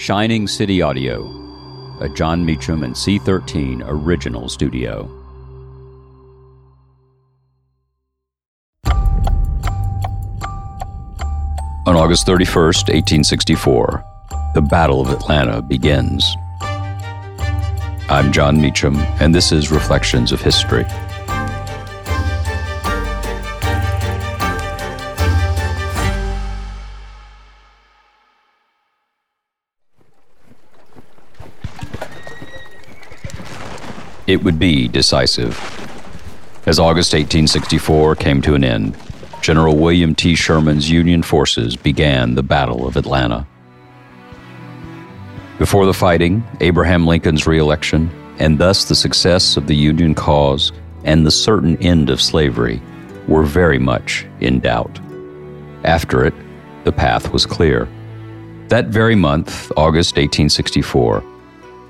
Shining City Audio, a Jon Meacham and C13 original studio. On August 31st, 1864, the Battle of Atlanta begins. I'm Jon Meacham, and this is Reflections of History. It would be decisive. As August 1864 came to an end, General William T. Sherman's Union forces began the Battle of Atlanta. Before the fighting, Abraham Lincoln's reelection, and thus the success of the Union cause and the certain end of slavery, were very much in doubt. After it, the path was clear. That very month, August 1864,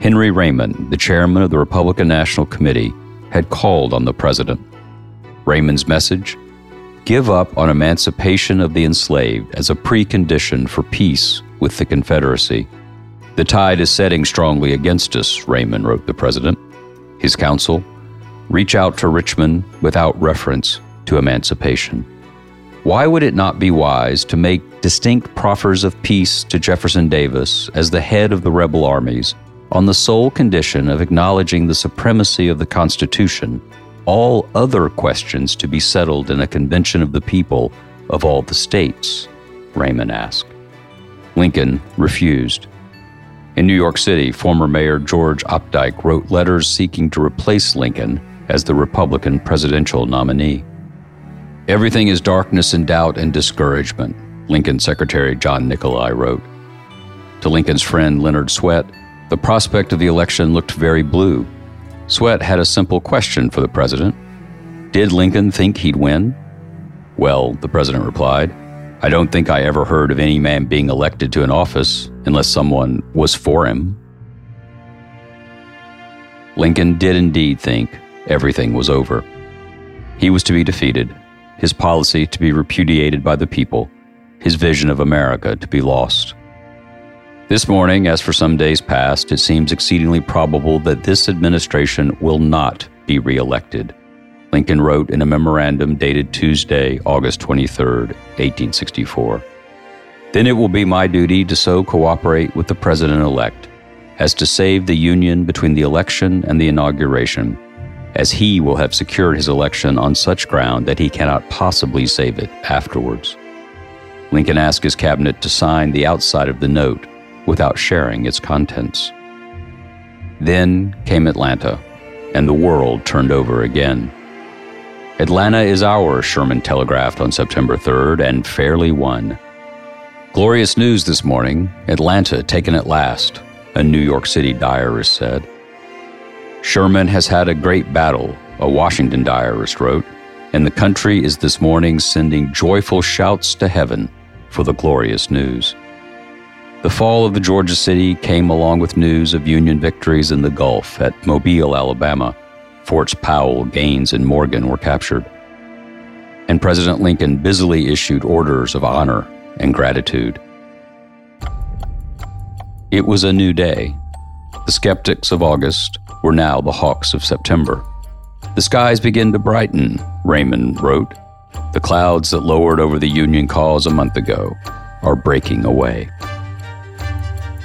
Henry Raymond, the chairman of the Republican National Committee, had called on the president. Raymond's message give up on emancipation of the enslaved as a precondition for peace with the Confederacy. The tide is setting strongly against us, Raymond wrote the president. His counsel reach out to Richmond without reference to emancipation. Why would it not be wise to make distinct proffers of peace to Jefferson Davis as the head of the rebel armies on the sole condition of acknowledging the supremacy of the Constitution, all other questions to be settled in a convention of the people of all the states? Raymond asked. Lincoln refused. In New York City, former Mayor George Opdyke wrote letters seeking to replace Lincoln as the Republican presidential nominee. Everything is darkness and doubt and discouragement, Lincoln Secretary John Nicolay wrote. To Lincoln's friend Leonard Swett, the prospect of the election looked very blue. Swett had a simple question for the president Did Lincoln think he'd win? Well, the president replied, I don't think I ever heard of any man being elected to an office unless someone was for him. Lincoln did indeed think everything was over. He was to be defeated, his policy to be repudiated by the people, his vision of America to be lost. This morning, as for some days past, it seems exceedingly probable that this administration will not be reelected. Lincoln wrote in a memorandum dated Tuesday, August 23, 1864. Then it will be my duty to so cooperate with the President elect as to save the Union between the election and the inauguration, as he will have secured his election on such ground that he cannot possibly save it afterwards. Lincoln asked his cabinet to sign the outside of the note without sharing its contents. Then came Atlanta, and the world turned over again. Atlanta is ours, Sherman telegraphed on September 3rd, and fairly won. Glorious news this morning Atlanta taken at last, a New York City diarist said. Sherman has had a great battle, a Washington diarist wrote, and the country is this morning sending joyful shouts to heaven for the glorious news. The fall of the Georgia city came along with news of Union victories in the Gulf at Mobile, Alabama. Forts Powell, Gaines, and Morgan were captured. And President Lincoln busily issued orders of honor and gratitude. It was a new day. The skeptics of August were now the hawks of September. The skies begin to brighten, Raymond wrote. The clouds that lowered over the Union cause a month ago are breaking away.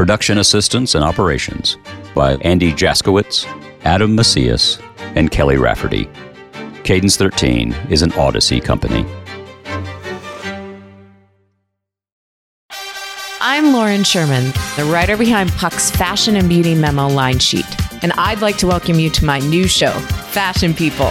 Production assistance and operations by Andy Jaskowitz, Adam Macias, and Kelly Rafferty. Cadence 13 is an Odyssey company. I'm Lauren Sherman, the writer behind Puck's Fashion and Beauty Memo line sheet, and I'd like to welcome you to my new show, Fashion People.